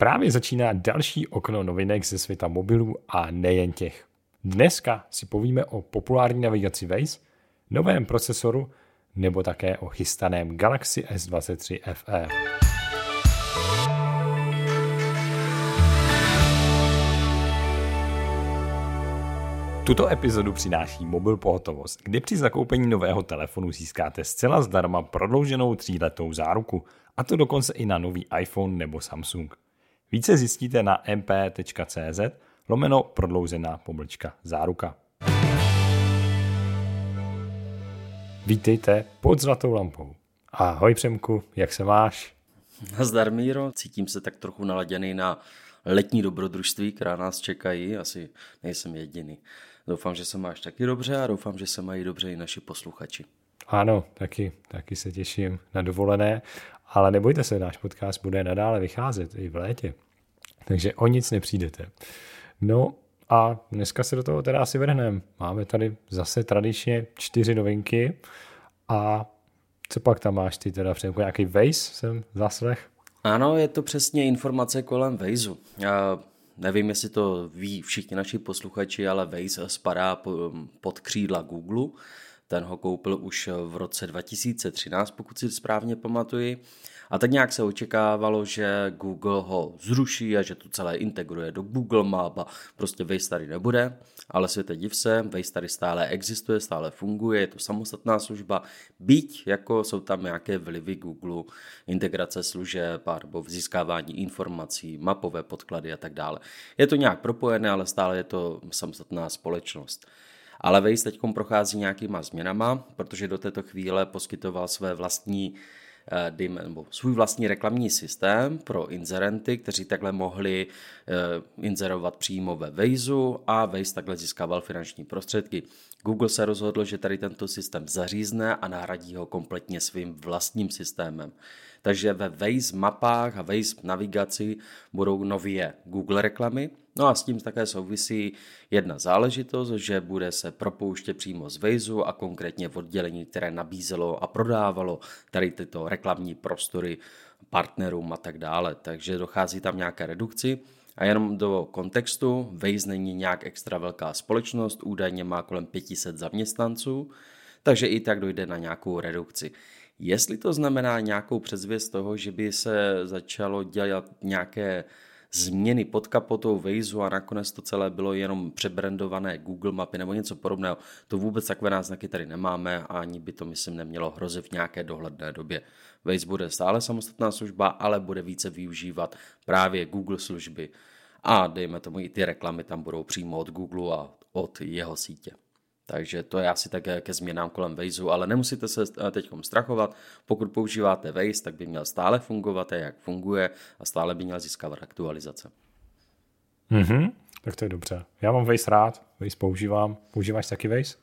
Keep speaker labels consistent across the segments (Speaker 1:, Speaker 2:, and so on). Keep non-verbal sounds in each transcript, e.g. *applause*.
Speaker 1: Právě začíná další okno novinek ze světa mobilů a nejen těch. Dneska si povíme o populární navigaci Waze, novém procesoru nebo také o chystaném Galaxy S23 FE. Tuto epizodu přináší Mobil Pohotovost, kde při zakoupení nového telefonu získáte zcela zdarma prodlouženou tříletou záruku, a to dokonce i na nový iPhone nebo Samsung. Více zjistíte na mp.cz lomeno prodloužená pomlčka záruka. Vítejte pod zlatou lampou. Ahoj Přemku, jak se máš?
Speaker 2: Nazdar Míro, cítím se tak trochu naladěný na letní dobrodružství, která nás čekají, asi nejsem jediný. Doufám, že se máš taky dobře a doufám, že se mají dobře i naši posluchači.
Speaker 1: Ano, taky, taky se těším na dovolené, ale nebojte se, náš podcast bude nadále vycházet i v létě, takže o nic nepřijdete. No a dneska se do toho teda asi vrhneme. Máme tady zase tradičně čtyři novinky a co pak tam máš ty teda před nějaký Waze jsem zaslech?
Speaker 2: Ano, je to přesně informace kolem Vejzu. Nevím, jestli to ví všichni naši posluchači, ale Waze spadá pod křídla Google. Ten ho koupil už v roce 2013, pokud si správně pamatuji. A tak nějak se očekávalo, že Google ho zruší a že to celé integruje do Google Map a prostě Waze tady nebude. Ale světe div se, Waze tady stále existuje, stále funguje, je to samostatná služba. Byť jako jsou tam nějaké vlivy Google, integrace služeb nebo získávání informací, mapové podklady a tak dále. Je to nějak propojené, ale stále je to samostatná společnost. Ale Waze teď prochází nějakýma změnama, protože do této chvíle poskytoval své vlastní Eh, nebo svůj vlastní reklamní systém pro inzerenty, kteří takhle mohli eh, inzerovat přímo ve Waze a Waze takhle získával finanční prostředky. Google se rozhodl, že tady tento systém zařízne a nahradí ho kompletně svým vlastním systémem. Takže ve Waze mapách a Waze navigaci budou nově Google reklamy, No a s tím také souvisí jedna záležitost, že bude se propouštět přímo z Vejzu a konkrétně v oddělení, které nabízelo a prodávalo tady tyto reklamní prostory partnerům a tak dále. Takže dochází tam nějaké redukci. A jenom do kontextu, Waze není nějak extra velká společnost, údajně má kolem 500 zaměstnanců, takže i tak dojde na nějakou redukci. Jestli to znamená nějakou předzvěst toho, že by se začalo dělat nějaké změny pod kapotou Waze a nakonec to celé bylo jenom přebrandované Google mapy nebo něco podobného. To vůbec takové náznaky tady nemáme a ani by to, myslím, nemělo hrozit v nějaké dohledné době. Waze bude stále samostatná služba, ale bude více využívat právě Google služby a dejme tomu i ty reklamy tam budou přímo od Google a od jeho sítě. Takže to je asi také ke změnám kolem Waze, ale nemusíte se eh, teď strachovat. Pokud používáte Waze, tak by měl stále fungovat, jak funguje a stále by měl získávat aktualizace.
Speaker 1: Mhm, tak to je dobře. Já mám Waze rád, Waze používám. Používáš taky Waze?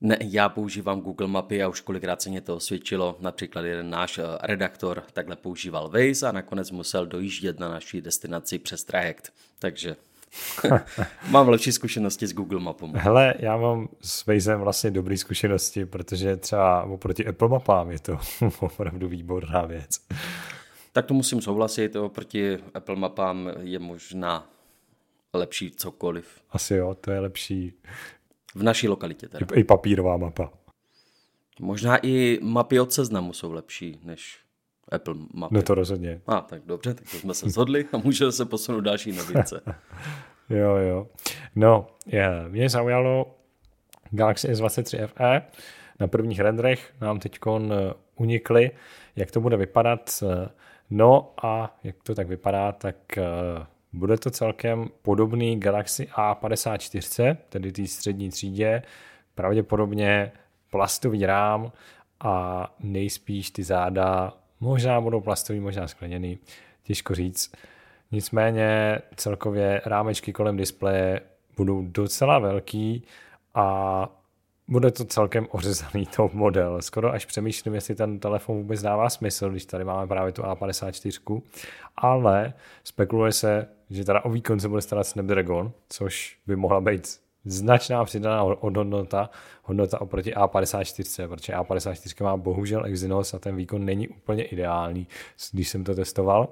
Speaker 2: Ne, já používám Google mapy a už kolikrát se mě to osvědčilo. Například jeden náš eh, redaktor takhle používal Waze a nakonec musel dojíždět na naší destinaci přes trajekt. Takže mám lepší zkušenosti s Google Mapou.
Speaker 1: Hele, já mám s Wazem vlastně dobré zkušenosti, protože třeba oproti Apple mapám je to *laughs* opravdu výborná věc.
Speaker 2: Tak to musím souhlasit, oproti Apple mapám je možná lepší cokoliv.
Speaker 1: Asi jo, to je lepší.
Speaker 2: V naší lokalitě teda.
Speaker 1: I, i papírová mapa.
Speaker 2: Možná i mapy od seznamu jsou lepší než Apple mapy.
Speaker 1: No to rozhodně.
Speaker 2: A tak dobře, tak to jsme se shodli a můžeme se posunout další novince. *laughs*
Speaker 1: jo, jo. No, je, mě zaujalo Galaxy S23 FE. Na prvních renderech nám teď eh, unikly, jak to bude vypadat. No a jak to tak vypadá, tak eh, bude to celkem podobný Galaxy A54, tedy té střední třídě, pravděpodobně plastový rám a nejspíš ty záda Možná budou plastový, možná skleněný, těžko říct. Nicméně celkově rámečky kolem displeje budou docela velký a bude to celkem ořezaný top model. Skoro až přemýšlím, jestli ten telefon vůbec dává smysl, když tady máme právě tu A54, ale spekuluje se, že teda o výkon se bude starat Snapdragon, což by mohla být značná přidaná hodnota, hodnota oproti A54, protože A54 má bohužel Exynos a ten výkon není úplně ideální, když jsem to testoval.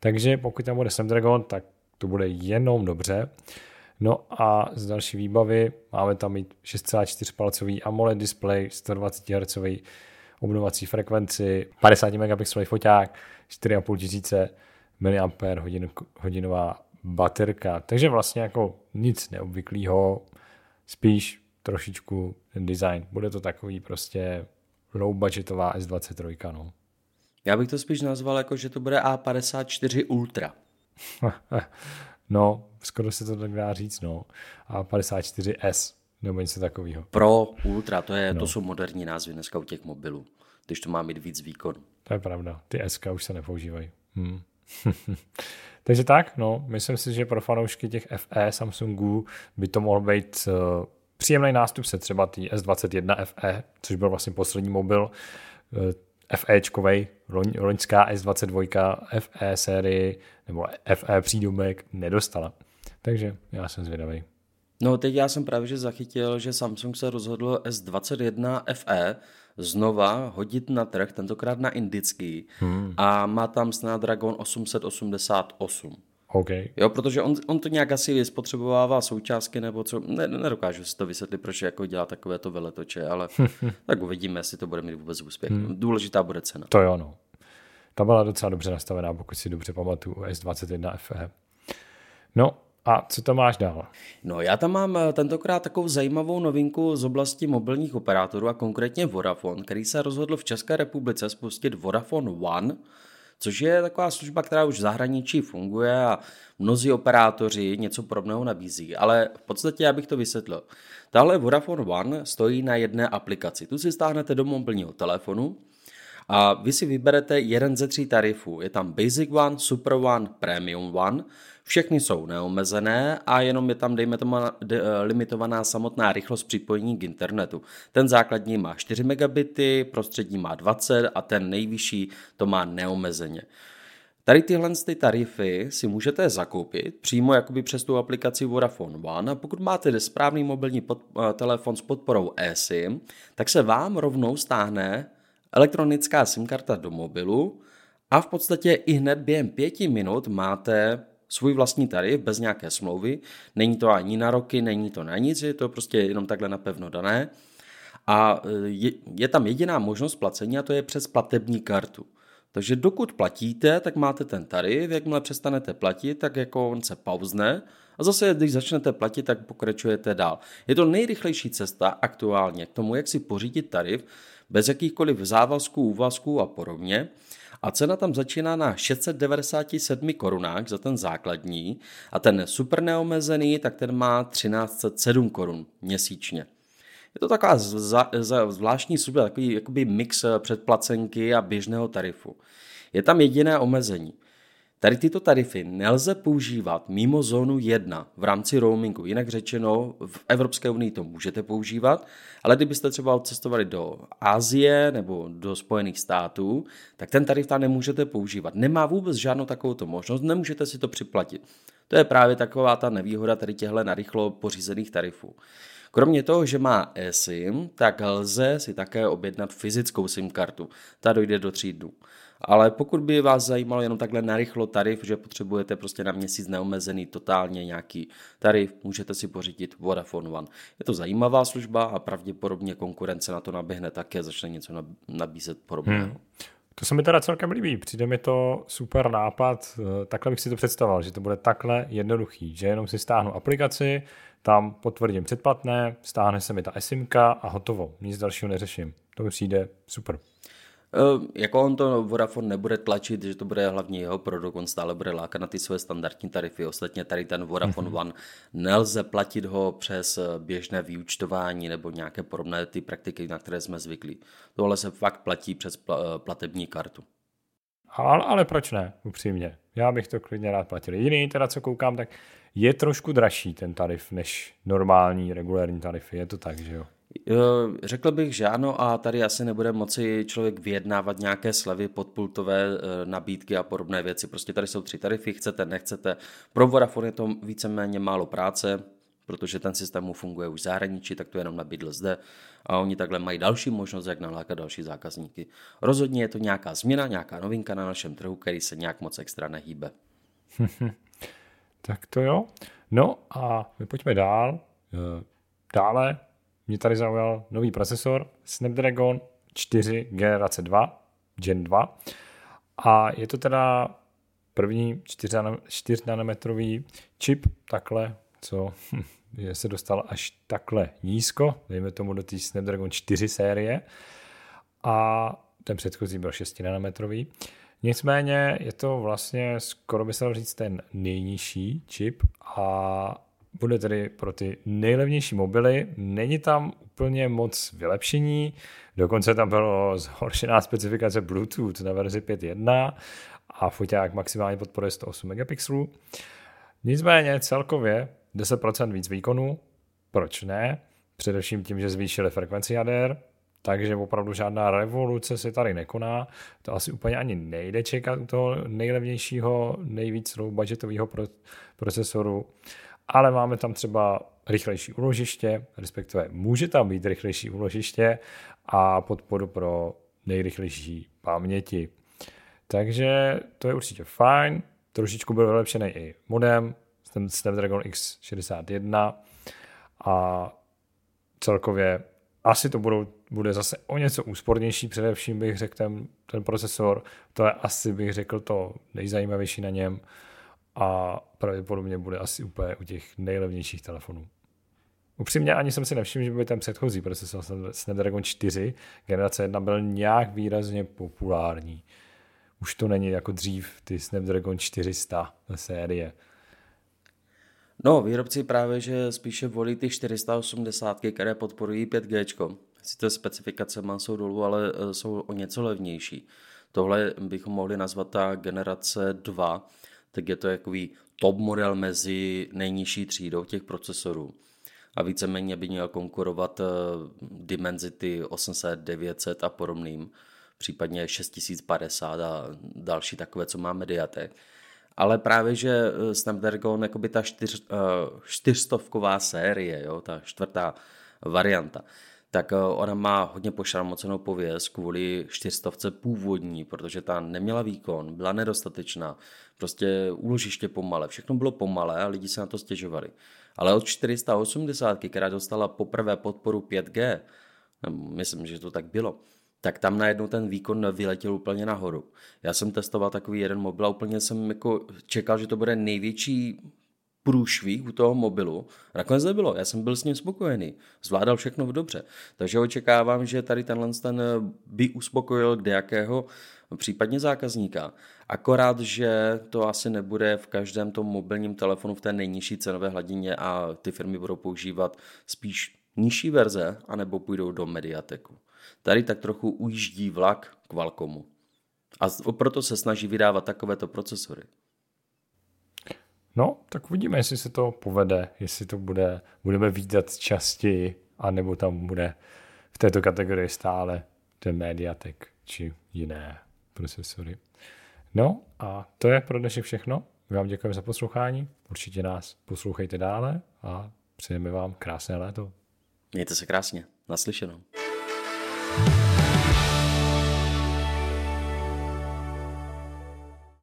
Speaker 1: Takže pokud tam bude Snapdragon, tak to bude jenom dobře. No a z další výbavy máme tam mít 6,4 palcový AMOLED display, 120 Hz obnovací frekvenci, 50 megapixelový foťák, 4,5 tisíce mAh hodin, hodinová baterka. Takže vlastně jako nic neobvyklého, spíš trošičku ten design. Bude to takový prostě low budgetová S23, no.
Speaker 2: Já bych to spíš nazval jako, že to bude A54 Ultra. *laughs*
Speaker 1: no, skoro se to tak dá říct, no. A54S, nebo něco takového.
Speaker 2: Pro, Ultra, to, je, no. to jsou moderní názvy dneska u těch mobilů, když to má mít víc výkonu.
Speaker 1: To je pravda, ty SK už se nepoužívají. Hmm. *laughs* Takže tak, no, myslím si, že pro fanoušky těch FE Samsungů by to mohl být uh, příjemný nástupce třeba tý S21 FE, což byl vlastně poslední mobil uh, FEčkovej, loň, loňská S22 FE sérii nebo FE přídomek nedostala. Takže já jsem zvědavý.
Speaker 2: No teď já jsem právě že zachytil, že Samsung se rozhodl S21 FE znova hodit na trh, tentokrát na indický hmm. a má tam Snapdragon 888.
Speaker 1: Okay.
Speaker 2: Jo, protože on, on to nějak asi spotřebovává součástky nebo co, ne, nedokážu si to vysvětlit, proč jako dělá takové to veletoče, ale *laughs* tak uvidíme, jestli to bude mít vůbec úspěch. Hmm. Důležitá bude cena.
Speaker 1: To jo, no. Ta byla docela dobře nastavená, pokud si dobře pamatuju, S21 FE. No, a co tam máš dál?
Speaker 2: No já tam mám eh, tentokrát takovou zajímavou novinku z oblasti mobilních operátorů a konkrétně Vodafone, který se rozhodl v České republice spustit Vodafone One, což je taková služba, která už v zahraničí funguje a mnozí operátoři něco podobného nabízí. Ale v podstatě, já bych to vysvětlil. Tahle Vodafone One stojí na jedné aplikaci. Tu si stáhnete do mobilního telefonu a vy si vyberete jeden ze tří tarifů. Je tam Basic One, Super One, Premium One. Všechny jsou neomezené a jenom je tam, dejme tomu, limitovaná samotná rychlost připojení k internetu. Ten základní má 4 megabity, prostřední má 20 a ten nejvyšší to má neomezeně. Tady tyhle ty tarify si můžete zakoupit přímo jakoby přes tu aplikaci Vodafone One a pokud máte správný mobilní pod, uh, telefon s podporou eSIM, tak se vám rovnou stáhne elektronická SIM karta do mobilu a v podstatě i hned během pěti minut máte svůj vlastní tarif bez nějaké smlouvy. Není to ani na roky, není to na nic, je to prostě jenom takhle napevno dané. A e, je, je tam jediná možnost placení a to je přes platební kartu. Takže dokud platíte, tak máte ten tarif, jakmile přestanete platit, tak jako on se pauzne a zase, když začnete platit, tak pokračujete dál. Je to nejrychlejší cesta aktuálně k tomu, jak si pořídit tarif bez jakýchkoliv závazků, úvazků a podobně a cena tam začíná na 697 korunách za ten základní a ten super neomezený, tak ten má 1307 korun měsíčně. Je to taková zvláštní služba, takový jakoby mix předplacenky a běžného tarifu. Je tam jediné omezení – Tady tyto tarify nelze používat mimo zónu 1 v rámci roamingu. Jinak řečeno, v Evropské unii to můžete používat, ale kdybyste třeba odcestovali do Asie nebo do Spojených států, tak ten tarif tam nemůžete používat. Nemá vůbec žádnou takovou možnost, nemůžete si to připlatit. To je právě taková ta nevýhoda tady těchto narychlo pořízených tarifů. Kromě toho, že má eSIM, tak lze si také objednat fyzickou SIM kartu. Ta dojde do tří dnů. Ale pokud by vás zajímalo jenom takhle narychlo tarif, že potřebujete prostě na měsíc neomezený totálně nějaký tarif, můžete si pořídit Vodafone One. Je to zajímavá služba a pravděpodobně konkurence na to naběhne také, začne něco nabízet podobného. Hmm.
Speaker 1: To se mi teda celkem líbí, přijde mi to super nápad, takhle bych si to představoval, že to bude takhle jednoduchý, že jenom si stáhnu aplikaci, tam potvrdím předplatné, stáhne se mi ta SIMka a hotovo, nic dalšího neřeším. To mi přijde super.
Speaker 2: Uh, jako on to Vodafone nebude tlačit, že to bude hlavně jeho produkt, on stále bude lákat na ty své standardní tarify. Ostatně tady ten Vodafone mm-hmm. One nelze platit ho přes eh, běžné vyúčtování nebo nějaké podobné ty praktiky, na které jsme zvyklí. Tohle se fakt platí přes eh, platební kartu.
Speaker 1: Ale, ale proč ne, upřímně. Já bych to klidně rád platil. Jediný teda, co koukám, tak je trošku dražší ten tarif než normální regulární tarify. Je to tak, že jo?
Speaker 2: Řekl bych, že ano a tady asi nebude moci člověk vyjednávat nějaké slevy, podpultové eh, nabídky a podobné věci. Prostě tady jsou tři tarify, chcete, nechcete. Pro Vodafone je to víceméně málo práce, protože ten systém mu funguje už v zahraničí, tak to jenom nabídl zde a oni takhle mají další možnost, jak nalákat další zákazníky. Rozhodně je to nějaká změna, nějaká novinka na našem trhu, který se nějak moc extra nehýbe. *laughs*
Speaker 1: tak to jo. No a my pojďme dál. Eh, dále mě tady zaujal nový procesor Snapdragon 4 generace 2, Gen 2. A je to teda první 4 nanometrový čip, takhle, co *laughs* je se dostal až takhle nízko, dejme tomu do té Snapdragon 4 série. A ten předchozí byl 6 nanometrový. Nicméně je to vlastně skoro by se dalo říct ten nejnižší čip a bude tedy pro ty nejlevnější mobily. Není tam úplně moc vylepšení, dokonce tam bylo zhoršená specifikace Bluetooth na verzi 5.1 a foťák maximálně podporuje 108 megapixelů. Nicméně celkově 10% víc výkonu, proč ne? Především tím, že zvýšili frekvenci jader, takže opravdu žádná revoluce se tady nekoná. To asi úplně ani nejde čekat u toho nejlevnějšího, nejvíc budgetového procesoru ale máme tam třeba rychlejší uložiště, respektive může tam být rychlejší uložiště a podporu pro nejrychlejší paměti. Takže to je určitě fajn. Trošičku byl vylepšený i modem Snapdragon X61 a celkově asi to budou, bude zase o něco úspornější, především bych řekl ten, ten procesor, to je asi bych řekl to nejzajímavější na něm a pravděpodobně bude asi úplně u těch nejlevnějších telefonů. Upřímně ani jsem si nevšiml, že by ten předchozí procesor Snapdragon 4 generace 1 byl nějak výrazně populární. Už to není jako dřív ty Snapdragon 400 série.
Speaker 2: No, výrobci právě, že spíše volí ty 480, které podporují 5G. Sice specifikace má jsou dolů, ale e, jsou o něco levnější. Tohle bychom mohli nazvat ta generace 2, tak je to jakový top model mezi nejnižší třídou těch procesorů. A víceméně by měl konkurovat Dimensity 800, 900 a podobným, případně 6050 a další takové, co má Mediatek. Ale právě, že eh, Snapdragon, jakoby ta čtyř, eh, čtyřstovková série, jo, ta čtvrtá varianta, tak eh, ona má hodně pošramocenou pověst kvůli čtyřstovce původní, protože ta neměla výkon, byla nedostatečná, prostě úložiště pomalé, všechno bylo pomalé a lidi se na to stěžovali. Ale od 480, která dostala poprvé podporu 5G, myslím, že to tak bylo, tak tam najednou ten výkon vyletěl úplně nahoru. Já jsem testoval takový jeden mobil a úplně jsem jako čekal, že to bude největší průšvih u toho mobilu. Nakonec nebylo, já jsem byl s ním spokojený, zvládal všechno v dobře. Takže očekávám, že tady tenhle ten by uspokojil jakého případně zákazníka. Akorát, že to asi nebude v každém tom mobilním telefonu v té nejnižší cenové hladině a ty firmy budou používat spíš nižší verze, anebo půjdou do Mediateku. Tady tak trochu ujíždí vlak k Valkomu. A proto se snaží vydávat takovéto procesory.
Speaker 1: No, tak uvidíme, jestli se to povede, jestli to bude, budeme vidět častěji, anebo tam bude v této kategorii stále ten Mediatek či jiné procesory. No a to je pro dnešek všechno. My vám děkujeme za poslouchání. Určitě nás poslouchejte dále a přejeme vám krásné léto.
Speaker 2: Mějte se krásně. Naslyšenou.